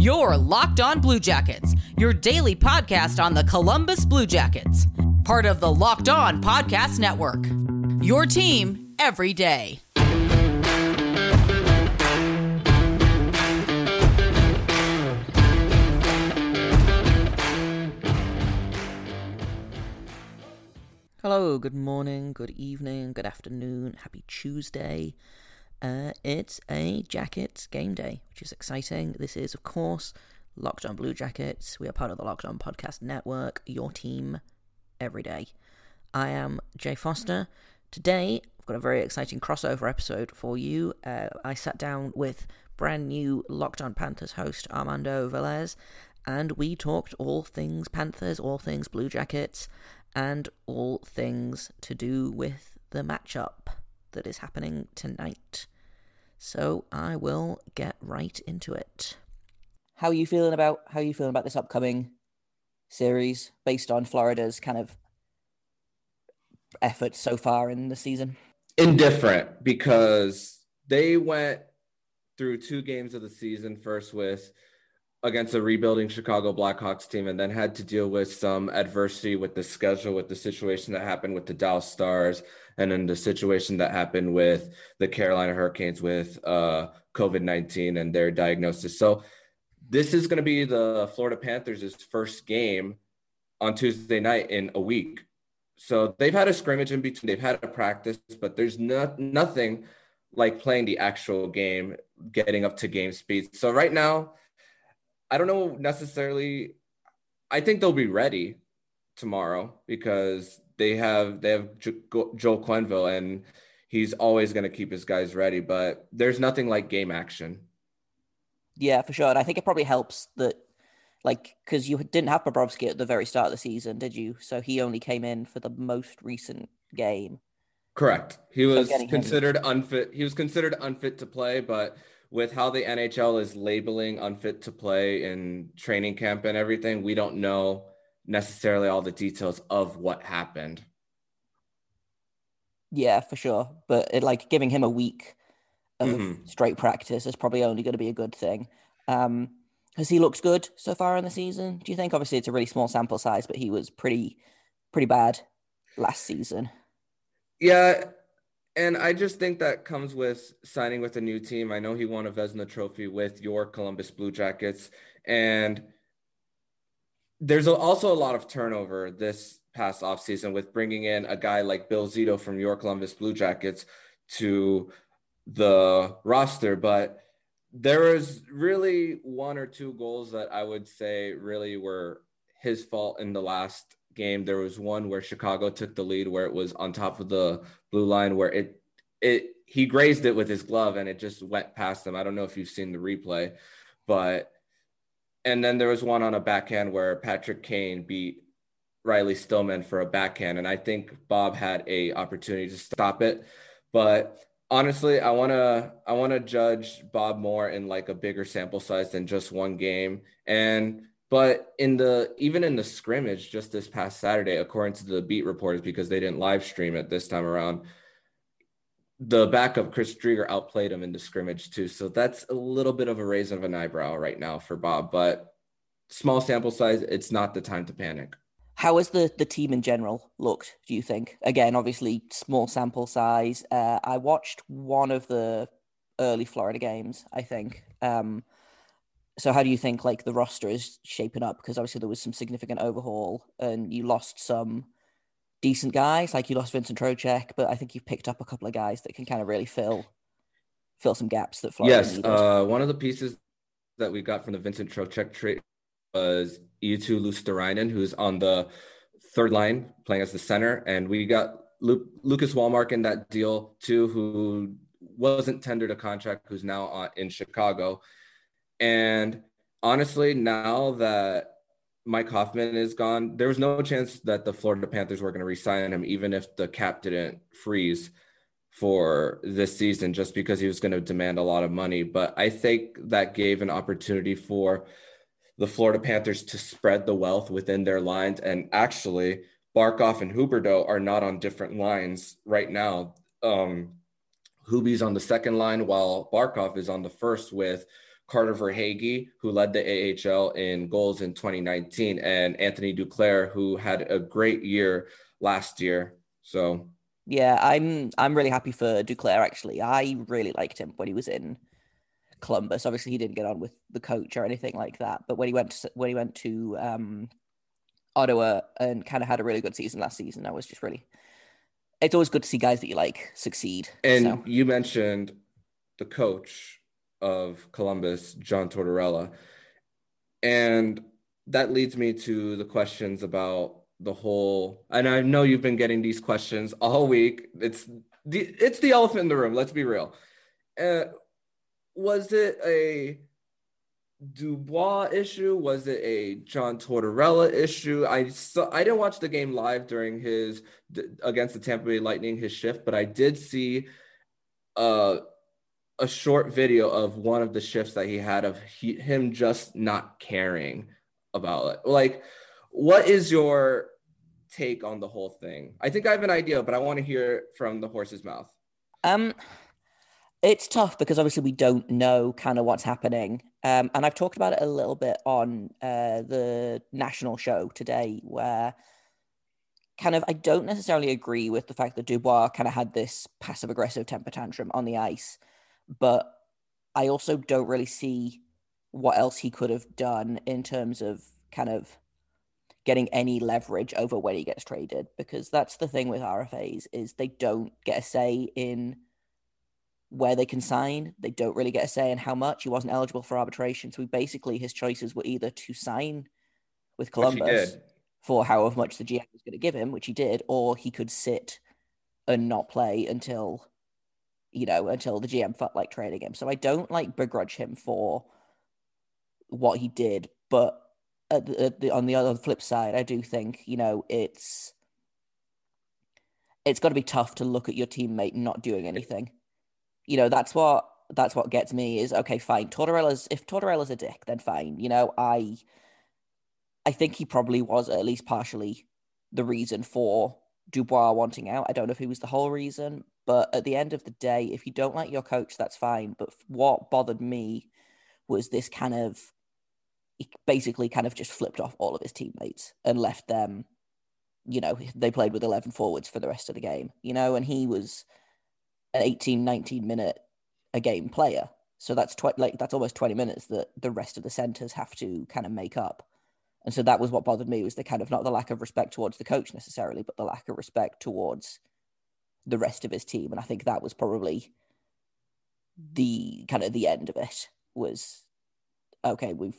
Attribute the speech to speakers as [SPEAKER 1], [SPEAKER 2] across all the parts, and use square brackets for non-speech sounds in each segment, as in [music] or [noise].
[SPEAKER 1] Your Locked On Blue Jackets, your daily podcast on the Columbus Blue Jackets, part of the Locked On Podcast Network. Your team every day.
[SPEAKER 2] Hello, good morning, good evening, good afternoon, happy Tuesday. Uh, it's a Jackets game day, which is exciting. This is, of course, Locked On Blue Jackets. We are part of the Locked On Podcast Network, your team every day. I am Jay Foster. Today, I've got a very exciting crossover episode for you. Uh, I sat down with brand new Locked On Panthers host Armando Velez, and we talked all things Panthers, all things Blue Jackets and all things to do with the matchup that is happening tonight. So I will get right into it. How are you feeling about how are you feeling about this upcoming series based on Florida's kind of efforts so far in the season?
[SPEAKER 3] Indifferent because they went through two games of the season first with against a rebuilding Chicago Blackhawks team and then had to deal with some adversity with the schedule, with the situation that happened with the Dallas Stars, and then the situation that happened with the Carolina Hurricanes with uh, COVID 19 and their diagnosis. So, this is going to be the Florida Panthers' first game on Tuesday night in a week. So, they've had a scrimmage in between, they've had a practice, but there's no, nothing like playing the actual game, getting up to game speed. So, right now, I don't know necessarily. I think they'll be ready tomorrow because they have they have Joel Quenneville and he's always going to keep his guys ready. But there's nothing like game action.
[SPEAKER 2] Yeah, for sure. And I think it probably helps that, like, because you didn't have Bobrovsky at the very start of the season, did you? So he only came in for the most recent game.
[SPEAKER 3] Correct. He was so considered him. unfit. He was considered unfit to play, but with how the NHL is labeling unfit to play in training camp and everything, we don't know necessarily all the details of what happened.
[SPEAKER 2] Yeah, for sure. But it, like giving him a week of mm-hmm. straight practice is probably only going to be a good thing. Um, has he looked good so far in the season? Do you think? Obviously, it's a really small sample size, but he was pretty, pretty bad last season.
[SPEAKER 3] Yeah, and I just think that comes with signing with a new team. I know he won a Vezina Trophy with your Columbus Blue Jackets, and there's also a lot of turnover this past offseason with bringing in a guy like Bill Zito from your Columbus Blue Jackets to the roster. But there was really one or two goals that I would say really were his fault in the last game. There was one where Chicago took the lead, where it was on top of the blue line, where it it he grazed it with his glove and it just went past him. I don't know if you've seen the replay, but and then there was one on a backhand where Patrick Kane beat Riley Stillman for a backhand, and I think Bob had a opportunity to stop it, but honestly i want to i want to judge bob more in like a bigger sample size than just one game and but in the even in the scrimmage just this past Saturday, according to the beat reporters, because they didn't live stream it this time around, the backup Chris Driedger outplayed him in the scrimmage too. So that's a little bit of a raise of an eyebrow right now for Bob. But small sample size, it's not the time to panic.
[SPEAKER 2] How has the the team in general looked? Do you think? Again, obviously small sample size. Uh, I watched one of the early Florida games. I think. Um, so how do you think like the roster is shaping up? Because obviously there was some significant overhaul, and you lost some decent guys, like you lost Vincent Trocheck, but I think you've picked up a couple of guys that can kind of really fill fill some gaps that Florida
[SPEAKER 3] Yes, uh, one of the pieces that we got from the Vincent Trocheck trade was Eetu Luostarinen, who's on the third line playing as the center, and we got Lu- Lucas Wallmark in that deal too, who wasn't tendered a contract, who's now on, in Chicago. And honestly, now that Mike Hoffman is gone, there was no chance that the Florida Panthers were going to resign him, even if the cap didn't freeze for this season, just because he was going to demand a lot of money. But I think that gave an opportunity for the Florida Panthers to spread the wealth within their lines. And actually, Barkov and Huberdeau are not on different lines right now. Um, Hubie's on the second line while Barkov is on the first with Carter Verhaeghe, who led the AHL in goals in 2019, and Anthony Duclair, who had a great year last year. So
[SPEAKER 2] yeah, I'm I'm really happy for Duclair. Actually, I really liked him when he was in Columbus. Obviously, he didn't get on with the coach or anything like that. But when he went to, when he went to um, Ottawa and kind of had a really good season last season, I was just really. It's always good to see guys that you like succeed.
[SPEAKER 3] And so. you mentioned the coach of Columbus, John Tortorella, and that leads me to the questions about the whole. And I know you've been getting these questions all week. It's the it's the elephant in the room. Let's be real. Uh, was it a Dubois issue? Was it a John Tortorella issue? I saw, I didn't watch the game live during his against the Tampa Bay Lightning his shift, but I did see uh, a short video of one of the shifts that he had of he, him just not caring about it. Like, what is your take on the whole thing? I think I have an idea, but I want to hear from the horse's mouth.
[SPEAKER 2] Um, it's tough because obviously we don't know kind of what's happening. Um, and I've talked about it a little bit on uh, the national show today, where kind of I don't necessarily agree with the fact that Dubois kind of had this passive aggressive temper tantrum on the ice, but I also don't really see what else he could have done in terms of kind of getting any leverage over when he gets traded because that's the thing with RFAs is they don't get a say in where they can sign. They don't really get a say in how much. He wasn't eligible for arbitration. So basically his choices were either to sign with Columbus for however much the GM was going to give him, which he did, or he could sit and not play until, you know, until the GM felt like trading him. So I don't like begrudge him for what he did, but at the, at the, on the other flip side, I do think, you know, it's it's got to be tough to look at your teammate not doing anything you know, that's what that's what gets me is okay, fine. Tortorella's if Tortorella's a dick, then fine. You know, I I think he probably was at least partially the reason for Dubois wanting out. I don't know if he was the whole reason, but at the end of the day, if you don't like your coach, that's fine. But what bothered me was this kind of he basically kind of just flipped off all of his teammates and left them, you know, they played with 11 forwards for the rest of the game, you know, and he was an 18, 19 minute a game player. So that's tw- like that's almost 20 minutes that the rest of the centers have to kind of make up. And so that was what bothered me was the kind of not the lack of respect towards the coach necessarily, but the lack of respect towards the rest of his team. And I think that was probably the kind of the end of it was okay, we've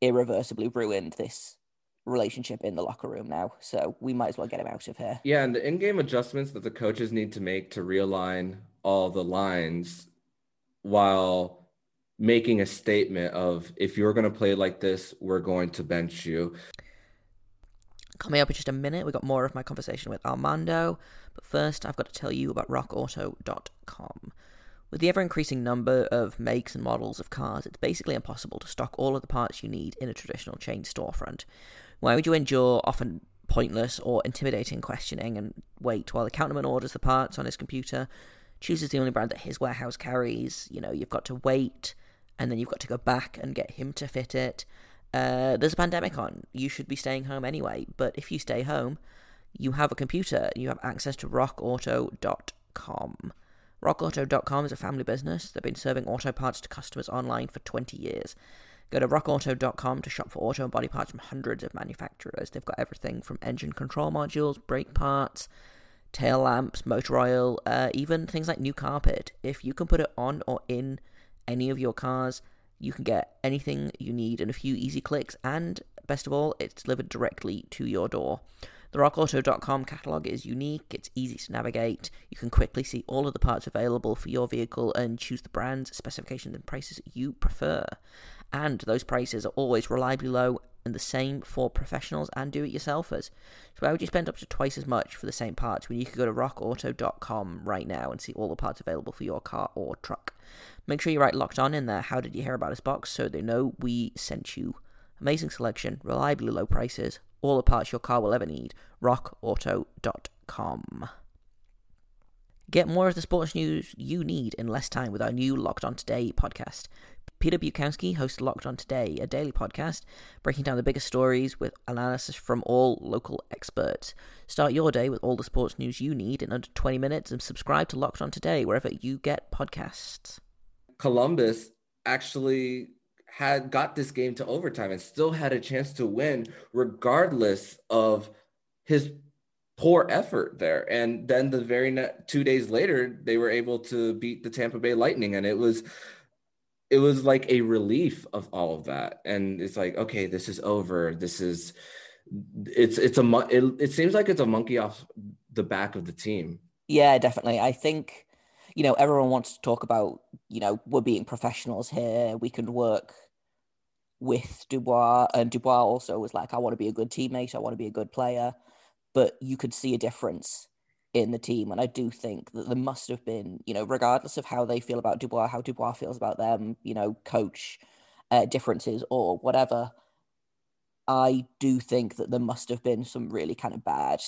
[SPEAKER 2] irreversibly ruined this relationship in the locker room now. So we might as well get him out of here.
[SPEAKER 3] Yeah, and the in-game adjustments that the coaches need to make to realign all the lines while making a statement of if you're going to play like this, we're going to bench you.
[SPEAKER 2] Coming up in just a minute, we got more of my conversation with Armando, but first I've got to tell you about rockauto.com. With the ever increasing number of makes and models of cars, it's basically impossible to stock all of the parts you need in a traditional chain storefront. Why would you endure often pointless or intimidating questioning and wait while the counterman orders the parts on his computer, chooses the only brand that his warehouse carries? You know, you've got to wait, and then you've got to go back and get him to fit it. Uh, there's a pandemic on. You should be staying home anyway, but if you stay home, you have a computer. You have access to rockauto.com. RockAuto.com is a family business. They've been serving auto parts to customers online for 20 years. Go to rockauto.com to shop for auto and body parts from hundreds of manufacturers. They've got everything from engine control modules, brake parts, tail lamps, motor oil, uh, even things like new carpet. If you can put it on or in any of your cars, you can get anything you need in a few easy clicks, and best of all, it's delivered directly to your door. The rockauto.com catalog is unique, it's easy to navigate. You can quickly see all of the parts available for your vehicle and choose the brands, specifications, and prices you prefer and those prices are always reliably low and the same for professionals and do-it-yourselfers. So why would you spend up to twice as much for the same parts when you could go to rockauto.com right now and see all the parts available for your car or truck? Make sure you write locked on in there. How did you hear about us box so they know we sent you. Amazing selection, reliably low prices, all the parts your car will ever need. rockauto.com. Get more of the sports news you need in less time with our new Locked On Today podcast. Peter Bukowski hosts Locked On Today, a daily podcast breaking down the biggest stories with analysis from all local experts. Start your day with all the sports news you need in under 20 minutes and subscribe to Locked On Today wherever you get podcasts.
[SPEAKER 3] Columbus actually had got this game to overtime and still had a chance to win regardless of his poor effort there. And then the very ne- two days later, they were able to beat the Tampa Bay Lightning, and it was it was like a relief of all of that. And it's like, okay, this is over. This is it's it's a it, it seems like it's a monkey off the back of the team.
[SPEAKER 2] Yeah, definitely. I think you know everyone wants to talk about you know we're being professionals here. We can work with Dubois, and Dubois also was like, I want to be a good teammate. I want to be a good player but you could see a difference in the team. And I do think that there must have been, you know, regardless of how they feel about Dubois, how Dubois feels about them, you know, coach uh, differences or whatever. I do think that there must have been some really kind of bad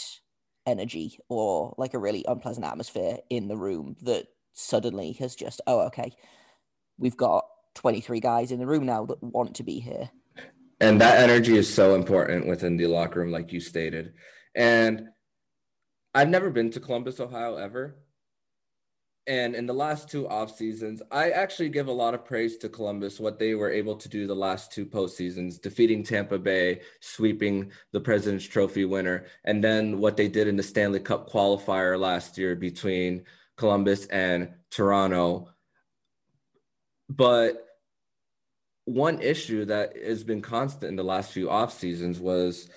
[SPEAKER 2] energy or like a really unpleasant atmosphere in the room that suddenly has just, oh, okay, we've got 23 guys in the room now that want to be here.
[SPEAKER 3] And that energy is so important within the locker room, like you stated. And I've never been to Columbus, Ohio ever. And in the last two off seasons, I actually give a lot of praise to Columbus, what they were able to do the last two postseasons, defeating Tampa Bay, sweeping the President's Trophy winner, and then what they did in the Stanley Cup qualifier last year between Columbus and Toronto. But one issue that has been constant in the last few off seasons was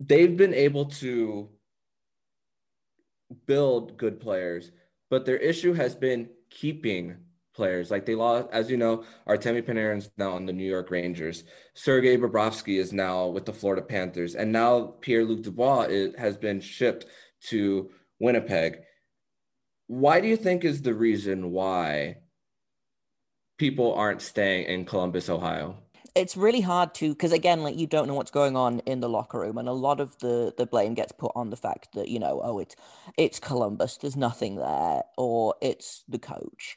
[SPEAKER 3] they've been able to build good players, but their issue has been keeping players. Like they lost, as you know, Artemi Panarin's now on the New York Rangers. Sergei Bobrovsky is now with the Florida Panthers, and now Pierre Luc Dubois is, has been shipped to Winnipeg. Why do you think is the reason why people aren't staying in Columbus, Ohio?
[SPEAKER 2] It's really hard to because again like you don't know what's going on in the locker room and a lot of the the blame gets put on the fact that you know oh it's it's columbus there's nothing there or it's the coach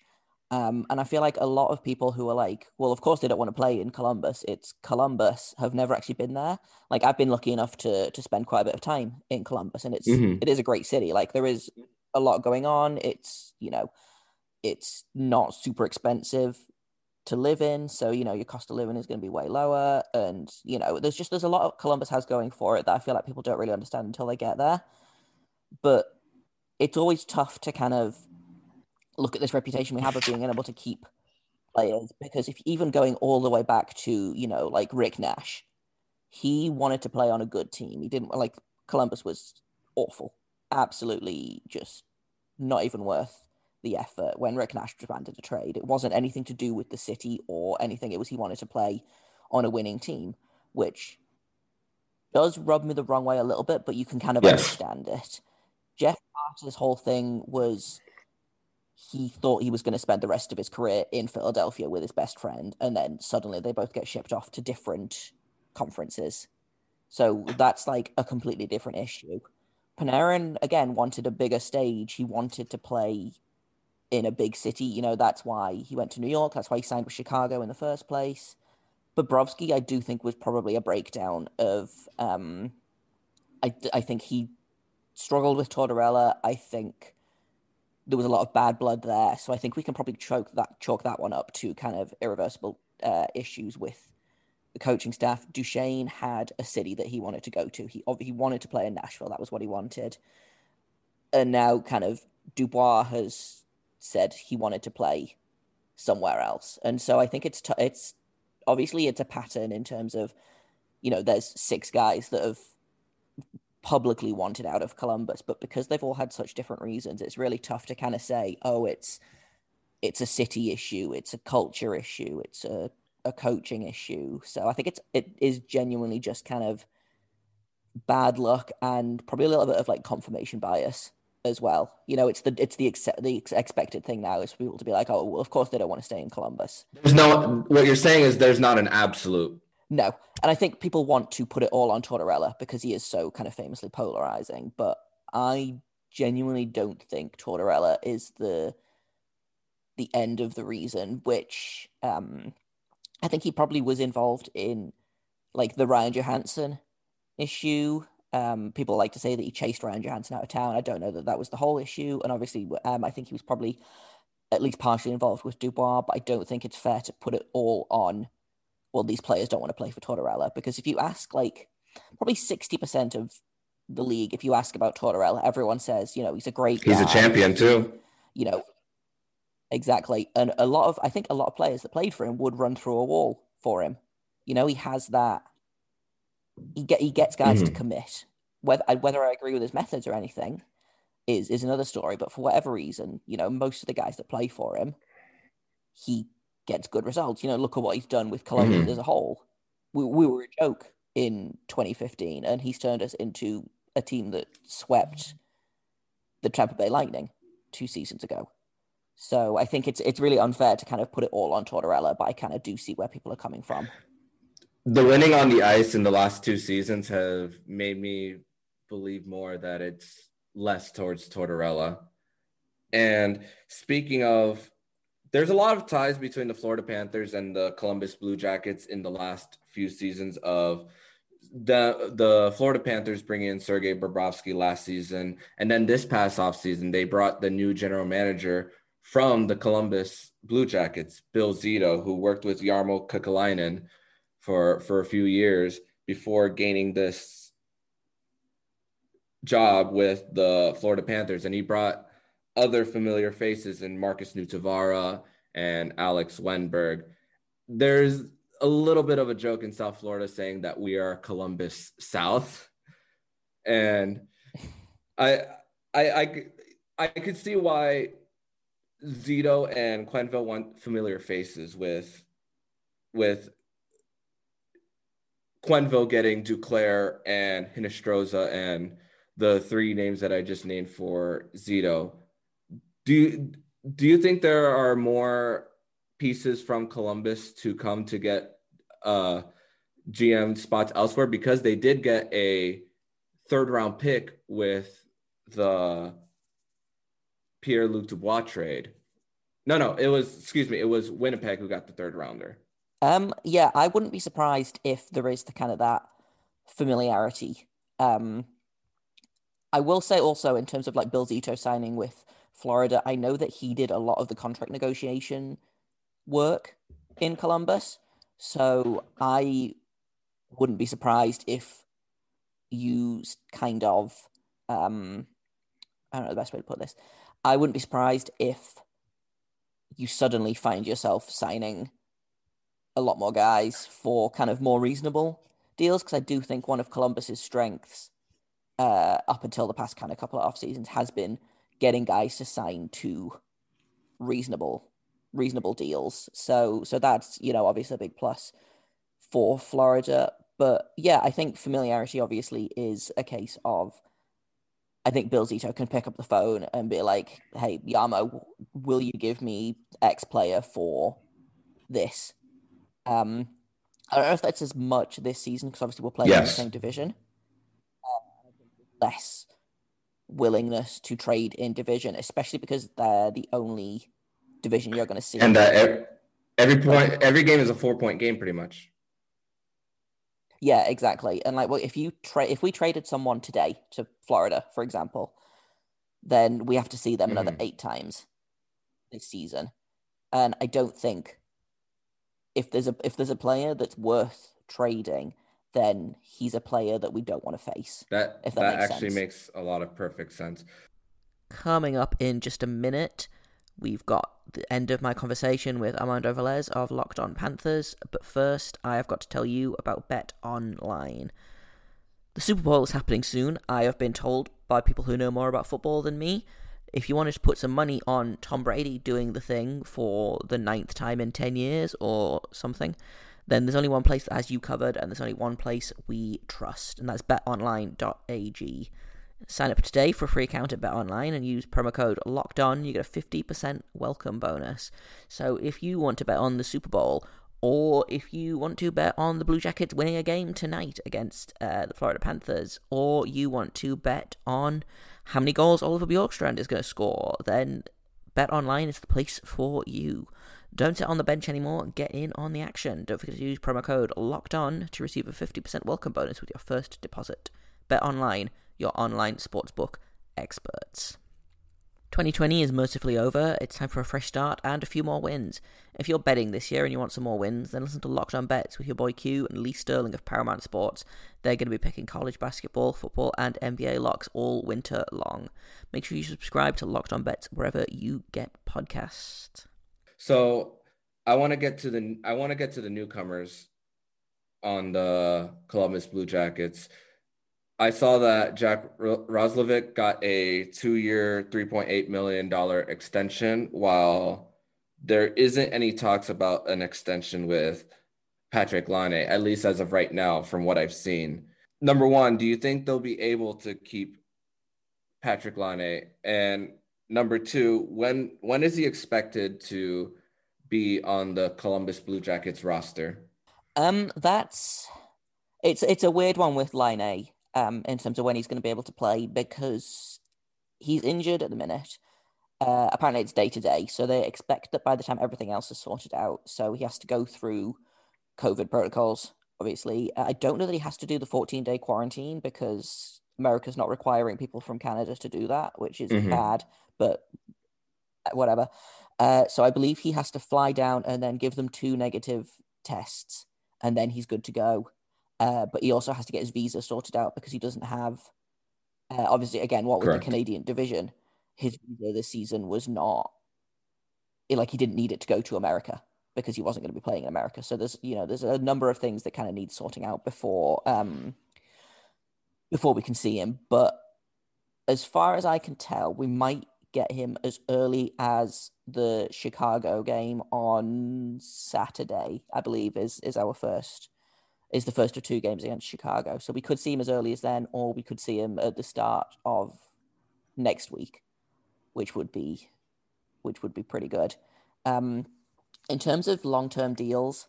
[SPEAKER 2] um, and I feel like a lot of people who are like, well, of course they don't want to play in Columbus. It's Columbus have never actually been there. Like I've been lucky enough to to spend quite a bit of time in Columbus, and it's mm-hmm. it is a great city. Like there is a lot going on. It's you know, it's not super expensive to live in. So, you know, your cost of living is going to be way lower. And, you know, there's just, there's a lot of Columbus has going for it that I feel like people don't really understand until they get there. But it's always tough to kind of look at this reputation we have of being able to keep players because if even going all the way back to, you know, like Rick Nash, he wanted to play on a good team. He didn't like Columbus was awful. Absolutely just not even worth the effort when Rick Nash demanded a trade. It wasn't anything to do with the city or anything. It was he wanted to play on a winning team, which does rub me the wrong way a little bit, but you can kind of yes. understand it. Jeff Carter's whole thing was he thought he was going to spend the rest of his career in Philadelphia with his best friend, and then suddenly they both get shipped off to different conferences. So that's like a completely different issue. Panarin again wanted a bigger stage. He wanted to play in a big city. You know, that's why he went to New York. That's why he signed with Chicago in the first place. Bobrovsky, I do think, was probably a breakdown of. Um, I, I think he struggled with Tortorella. I think there was a lot of bad blood there. So I think we can probably choke that chalk that one up to kind of irreversible uh, issues with the coaching staff. Duchene had a city that he wanted to go to. He he wanted to play in Nashville. That was what he wanted. And now, kind of Dubois has said he wanted to play somewhere else. And so I think it's t- it's obviously it's a pattern in terms of you know there's six guys that have publicly wanted out of Columbus, but because they've all had such different reasons, it's really tough to kind of say, oh, it's it's a city issue, it's a culture issue, it's a a coaching issue. So I think it's it is genuinely just kind of bad luck and probably a little bit of like confirmation bias as well. You know, it's the it's the ex- the expected thing now is for people to be like, oh, well, of course they don't want to stay in Columbus.
[SPEAKER 3] There's no what you're saying is there's not an absolute.
[SPEAKER 2] No, and I think people want to put it all on Tortorella because he is so kind of famously polarizing. But I genuinely don't think Tortorella is the the end of the reason, which um, I think he probably was involved in like the Ryan Johansen issue. Um, people like to say that he chased Ryan Johansen out of town. I don't know that that was the whole issue, and obviously, um, I think he was probably at least partially involved with Dubois. But I don't think it's fair to put it all on. Well, these players don't want to play for Tortorella because if you ask like probably sixty percent of the league, if you ask about Tortorella, everyone says you know he's a great.
[SPEAKER 3] He's
[SPEAKER 2] guy.
[SPEAKER 3] a champion too.
[SPEAKER 2] You know, exactly, and a lot of I think a lot of players that played for him would run through a wall for him. You know, he has that. He get he gets guys mm-hmm. to commit. Whether whether I agree with his methods or anything is is another story. But for whatever reason, you know, most of the guys that play for him, he gets good results. You know, look at what he's done with Colombia mm-hmm. as a whole. We, we were a joke in 2015, and he's turned us into a team that swept the Tampa Bay Lightning two seasons ago. So I think it's it's really unfair to kind of put it all on Tortorella, but I kind of do see where people are coming from.
[SPEAKER 3] The winning on the ice in the last two seasons have made me believe more that it's less towards Tortorella. And speaking of, there's a lot of ties between the Florida Panthers and the Columbus Blue Jackets in the last few seasons of the the Florida Panthers bringing in Sergei Bobrovsky last season, and then this past offseason, they brought the new general manager from the Columbus Blue Jackets, Bill Zito, who worked with Jarmo Kekalainen for for a few years before gaining this job with the Florida Panthers, and he brought other familiar faces in Markus Nutivaara and Alex Wennberg. There's a little bit of a joke in South Florida saying that we are Columbus South, and I I I, I could see why Zito and Quenneville want familiar faces with with Quenneville getting Duclair and Hinostroza and the three names that I just named for Zito. Do you, do you think there are more pieces from Columbus to come to get uh, GM spots elsewhere because they did get a third round pick with the Pierre Luc Dubois trade. No, no, it was excuse me, it was Winnipeg who got the third rounder.
[SPEAKER 2] Um, yeah, I wouldn't be surprised if there is the kind of that familiarity. Um, I will say also in terms of like Bill Zito signing with Florida, I know that he did a lot of the contract negotiation work in Columbus. So I wouldn't be surprised if you kind of um I don't know the best way to put this. I wouldn't be surprised if you suddenly find yourself signing a lot more guys for kind of more reasonable deals because I do think one of Columbus's strengths uh, up until the past kind of couple of off seasons has been getting guys to sign to reasonable reasonable deals. So so that's you know obviously a big plus for Florida. But yeah, I think familiarity obviously is a case of. I think Bill Zito can pick up the phone and be like, "Hey, Jarmo, will you give me X player for this?" Um, I don't know if that's as much this season because obviously we're playing yes. in the same division. Uh, less willingness to trade in division, especially because they're the only division you're going to see.
[SPEAKER 3] And uh, every, every point, every game is a four point game, pretty much.
[SPEAKER 2] Yeah, exactly. And like, well, if you trade, if we traded someone today to Florida, for example, then we have to see them mm-hmm. another eight times this season. And I don't think if there's a if there's a player that's worth trading, then he's a player that we don't want to face.
[SPEAKER 3] That if that, that makes actually sense. makes a lot of perfect sense.
[SPEAKER 2] Coming up in just a minute, we've got the end of my conversation with Armando Velez of Locked On Panthers. But first, I have got to tell you about Bet Online. The Super Bowl is happening soon. I have been told by people who know more about football than me. If you wanted to put some money on Tom Brady doing the thing for the ninth time in 10 years or something, then there's only one place that has you covered, and there's only one place we trust, and that's betonline.ag. Sign up today for a free account at BetOnline and use promo code Locked On. You get a 50% welcome bonus. So if you want to bet on the Super Bowl, or if you want to bet on the Blue Jackets winning a game tonight against uh, the Florida Panthers, or you want to bet on how many goals Oliver Bjorkstrand is going to score, then Bet Online is the place for you. Don't sit on the bench anymore. Get in on the action. Don't forget to use promo code Locked On to receive a 50% welcome bonus with your first deposit. Bet Online, your online sportsbook experts. 2020 is mercifully over. It's time for a fresh start and a few more wins. If you're betting this year and you want some more wins, then listen to Locked On Bets with your boy Q and Lee Sterling of Paramount Sports. They're going to be picking college basketball, football, and NBA locks all winter long. Make sure you subscribe to Locked On Bets wherever you get podcasts.
[SPEAKER 3] So, I want to get to the I want to get to the newcomers on the Columbus Blue Jackets. I saw that Jack Roslovic got a three point eight million dollar extension, while there isn't any talks about an extension with Patrik Laine, at least as of right now, from what I've seen. Number one, do you think they'll be able to keep Patrik Laine? And number two, when when is he expected to be on the Columbus Blue Jackets roster?
[SPEAKER 2] Um, that's it's it's a weird one with Laine um, in terms of when he's going to be able to play because he's injured at the minute. Uh, apparently, it's day to day, so they expect that by the time everything else is sorted out, so he has to go through COVID protocols. Obviously, uh, I don't know that he has to do the 14 day quarantine because America's not requiring people from Canada to do that, which is mm-hmm. bad, but uh, whatever. Uh, so I believe he has to fly down and then give them two negative tests, and then he's good to go. Uh, but he also has to get his visa sorted out because he doesn't have, uh, obviously, again, what with the Canadian division, his visa this season was not, like, he didn't need it to go to America because he wasn't going to be playing in America. So there's, you know, there's a number of things that kind of need sorting out before, um, before we can see him. But as far as I can tell, we might get him as early as the Chicago game on Saturday, I believe, is is our first is the first of two games against Chicago. So we could see him as early as then, or we could see him at the start of next week, which would be which would be pretty good. Um, in terms of long term deals,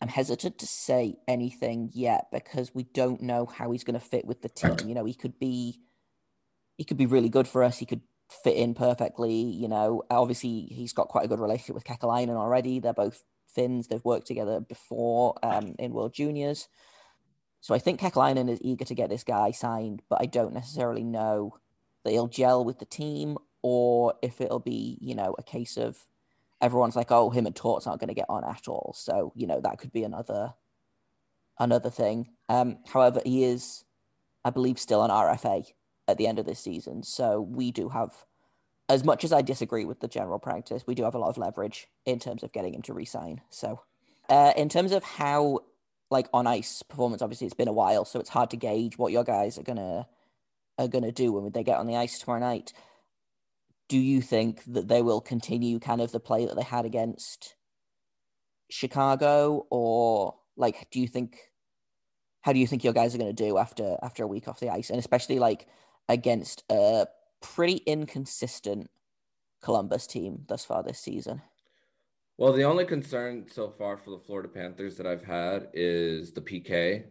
[SPEAKER 2] I'm hesitant to say anything yet because we don't know how he's going to fit with the team. You know, he could be he could be really good for us. He could fit in perfectly. You know, obviously he's got quite a good relationship with Kekalainen already. They're both Finns. They've worked together before um, in World Juniors. So I think Kekalainen is eager to get this guy signed, but I don't necessarily know that he'll gel with the team or if it'll be, you know, a case of everyone's like, oh, him and Tort's aren't going to get on at all. So, you know, that could be another another thing. Um, however, he is, I believe, still an RFA at the end of this season. So we do have as much as I disagree with the general practice, we do have a lot of leverage in terms of getting him to resign. So, uh, in terms of how, like on ice performance, obviously it's been a while, so it's hard to gauge what your guys are gonna are gonna do when they get on the ice tomorrow night. Do you think that they will continue kind of the play that they had against Chicago, or like, do you think? How do you think your guys are going to do after after a week off the ice, and especially like against a pretty inconsistent Columbus team thus far this season.
[SPEAKER 3] Well, the only concern so far for the Florida Panthers that I've had is the PK.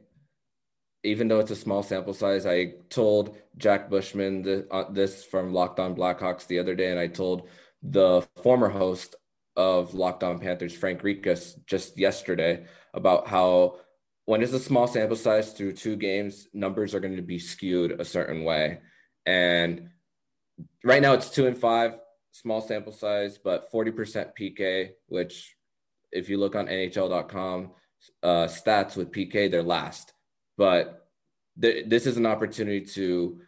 [SPEAKER 3] Even though it's a small sample size, I told Jack Bushman the, uh, this from Locked On Blackhawks the other day, and I told the former host of Locked On Panthers, Frank Rikas, just yesterday about how when it's a small sample size through two games, numbers are going to be skewed a certain way. And right now it's two and five, small sample size, but 40% PK, which if you look on NHL.com uh, stats with PK, they're last. But th- this is an opportunity to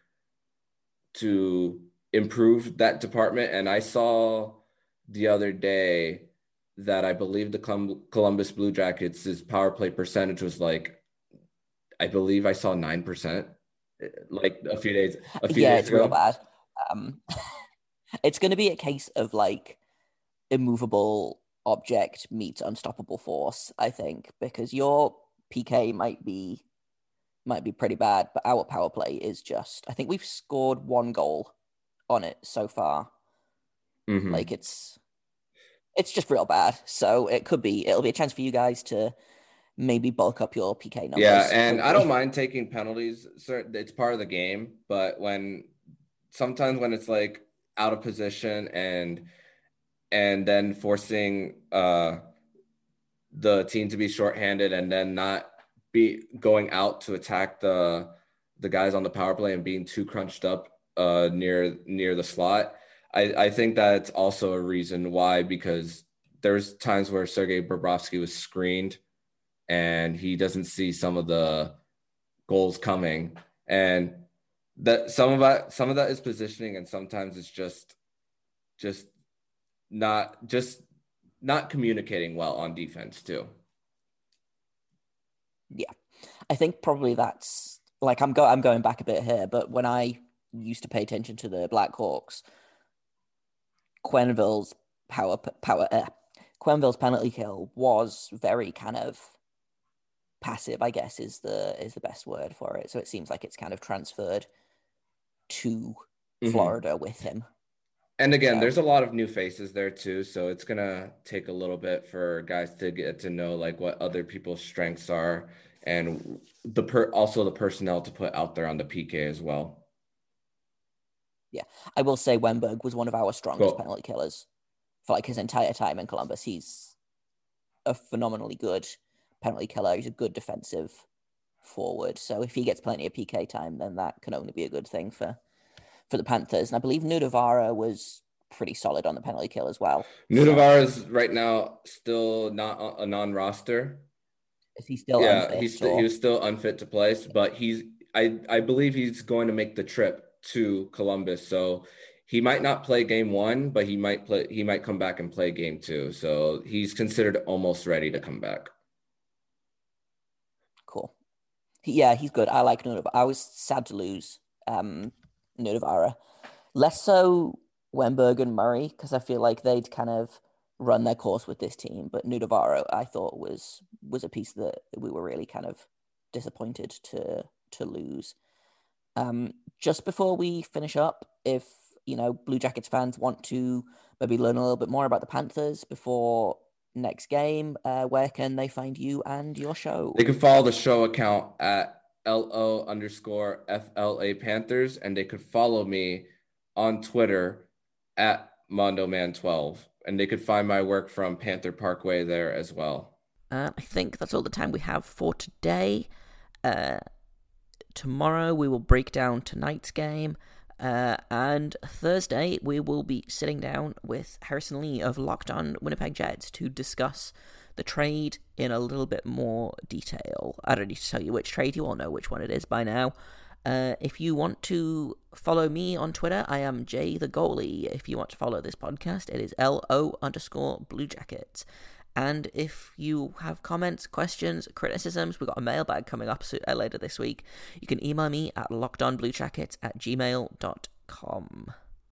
[SPEAKER 3] to improve that department. And I saw the other day that I believe the Columbus Blue Jackets' power play percentage was like, I believe I saw nine percent, like a few days. A few
[SPEAKER 2] yeah,
[SPEAKER 3] days
[SPEAKER 2] it's
[SPEAKER 3] ago.
[SPEAKER 2] real bad. Um, [laughs] it's going to be a case of like immovable object meets unstoppable force, I think, because your PK might be might be pretty bad, but our power play is just. I think we've scored one goal on it so far. Mm-hmm. Like it's it's just real bad. So it could be it'll be a chance for you guys to maybe bulk up your PK numbers.
[SPEAKER 3] Yeah, and. I don't [laughs] mind taking penalties. It's part of the game, but when sometimes when it's like out of position and and then forcing uh, the team to be shorthanded and then not be going out to attack the the guys on the power play and being too crunched up uh, near near the slot. I, I think that's also a reason why because there's times where Sergei Bobrovsky was screened and he doesn't see some of the goals coming and that some of that some of that is positioning and sometimes it's just just not just not communicating well on defense too.
[SPEAKER 2] Yeah. I think probably that's like I'm go I'm going back a bit here, but when I used to pay attention to the Blackhawks, Quenneville's power power uh, Quenneville's penalty kill was very kind of passive, I guess is the is the best word for it. So it seems like it's kind of transferred to mm-hmm. Florida with him.
[SPEAKER 3] And again, so. there's a lot of new faces there too, so it's gonna take a little bit for guys to get to know like what other people's strengths are and the per also the personnel to put out there on the PK as well.
[SPEAKER 2] Yeah, I will say Wennberg was one of our strongest cool. penalty killers for like his entire time in Columbus. He's a phenomenally good penalty killer. He's a good defensive forward. So if he gets plenty of PK time, then that can only be a good thing for for the Panthers. And I believe Nutivaara was pretty solid on the penalty kill as well.
[SPEAKER 3] Nutivaara is right now still not a non-roster.
[SPEAKER 2] Is he still?
[SPEAKER 3] Yeah, he's still, he was still unfit to play, but he's I I believe he's going to make the trip to Columbus. So he might not play game one, but he might play. He might come back and play game two. So he's considered almost ready to come back.
[SPEAKER 2] Cool. Yeah, he's good. I like Nutivaara. I was sad to lose um, Nutivaara. Less so Wennberg and Murray because I feel like they'd kind of run their course with this team. But Nutivaara, I thought was was a piece that we were really kind of disappointed to to lose. Um, just before we finish up, if you know Blue Jackets fans want to maybe learn a little bit more about the Panthers before next game, uh, where can they find you and your show?
[SPEAKER 3] They can follow the show account at lo underscore fla Panthers, and they could follow me on Twitter at MondoMan12, and they could find my work from Panther Parkway there as well.
[SPEAKER 2] Uh, I think that's all the time we have for today. Uh, tomorrow we will break down tonight's game. Uh, and Thursday, we will be sitting down with Harrison Lee of Locked On Winnipeg Jets to discuss the trade in a little bit more detail. I don't need to tell you which trade, you all know which one it is by now. Uh, if you want to follow me on Twitter, I am Jay the Goalie. If you want to follow this podcast, it is LO underscore Blue Jackets. And if you have comments, questions, criticisms, we've got a mailbag coming up uh, later this week. You can email me at lockedonbluejackets at gmail.com.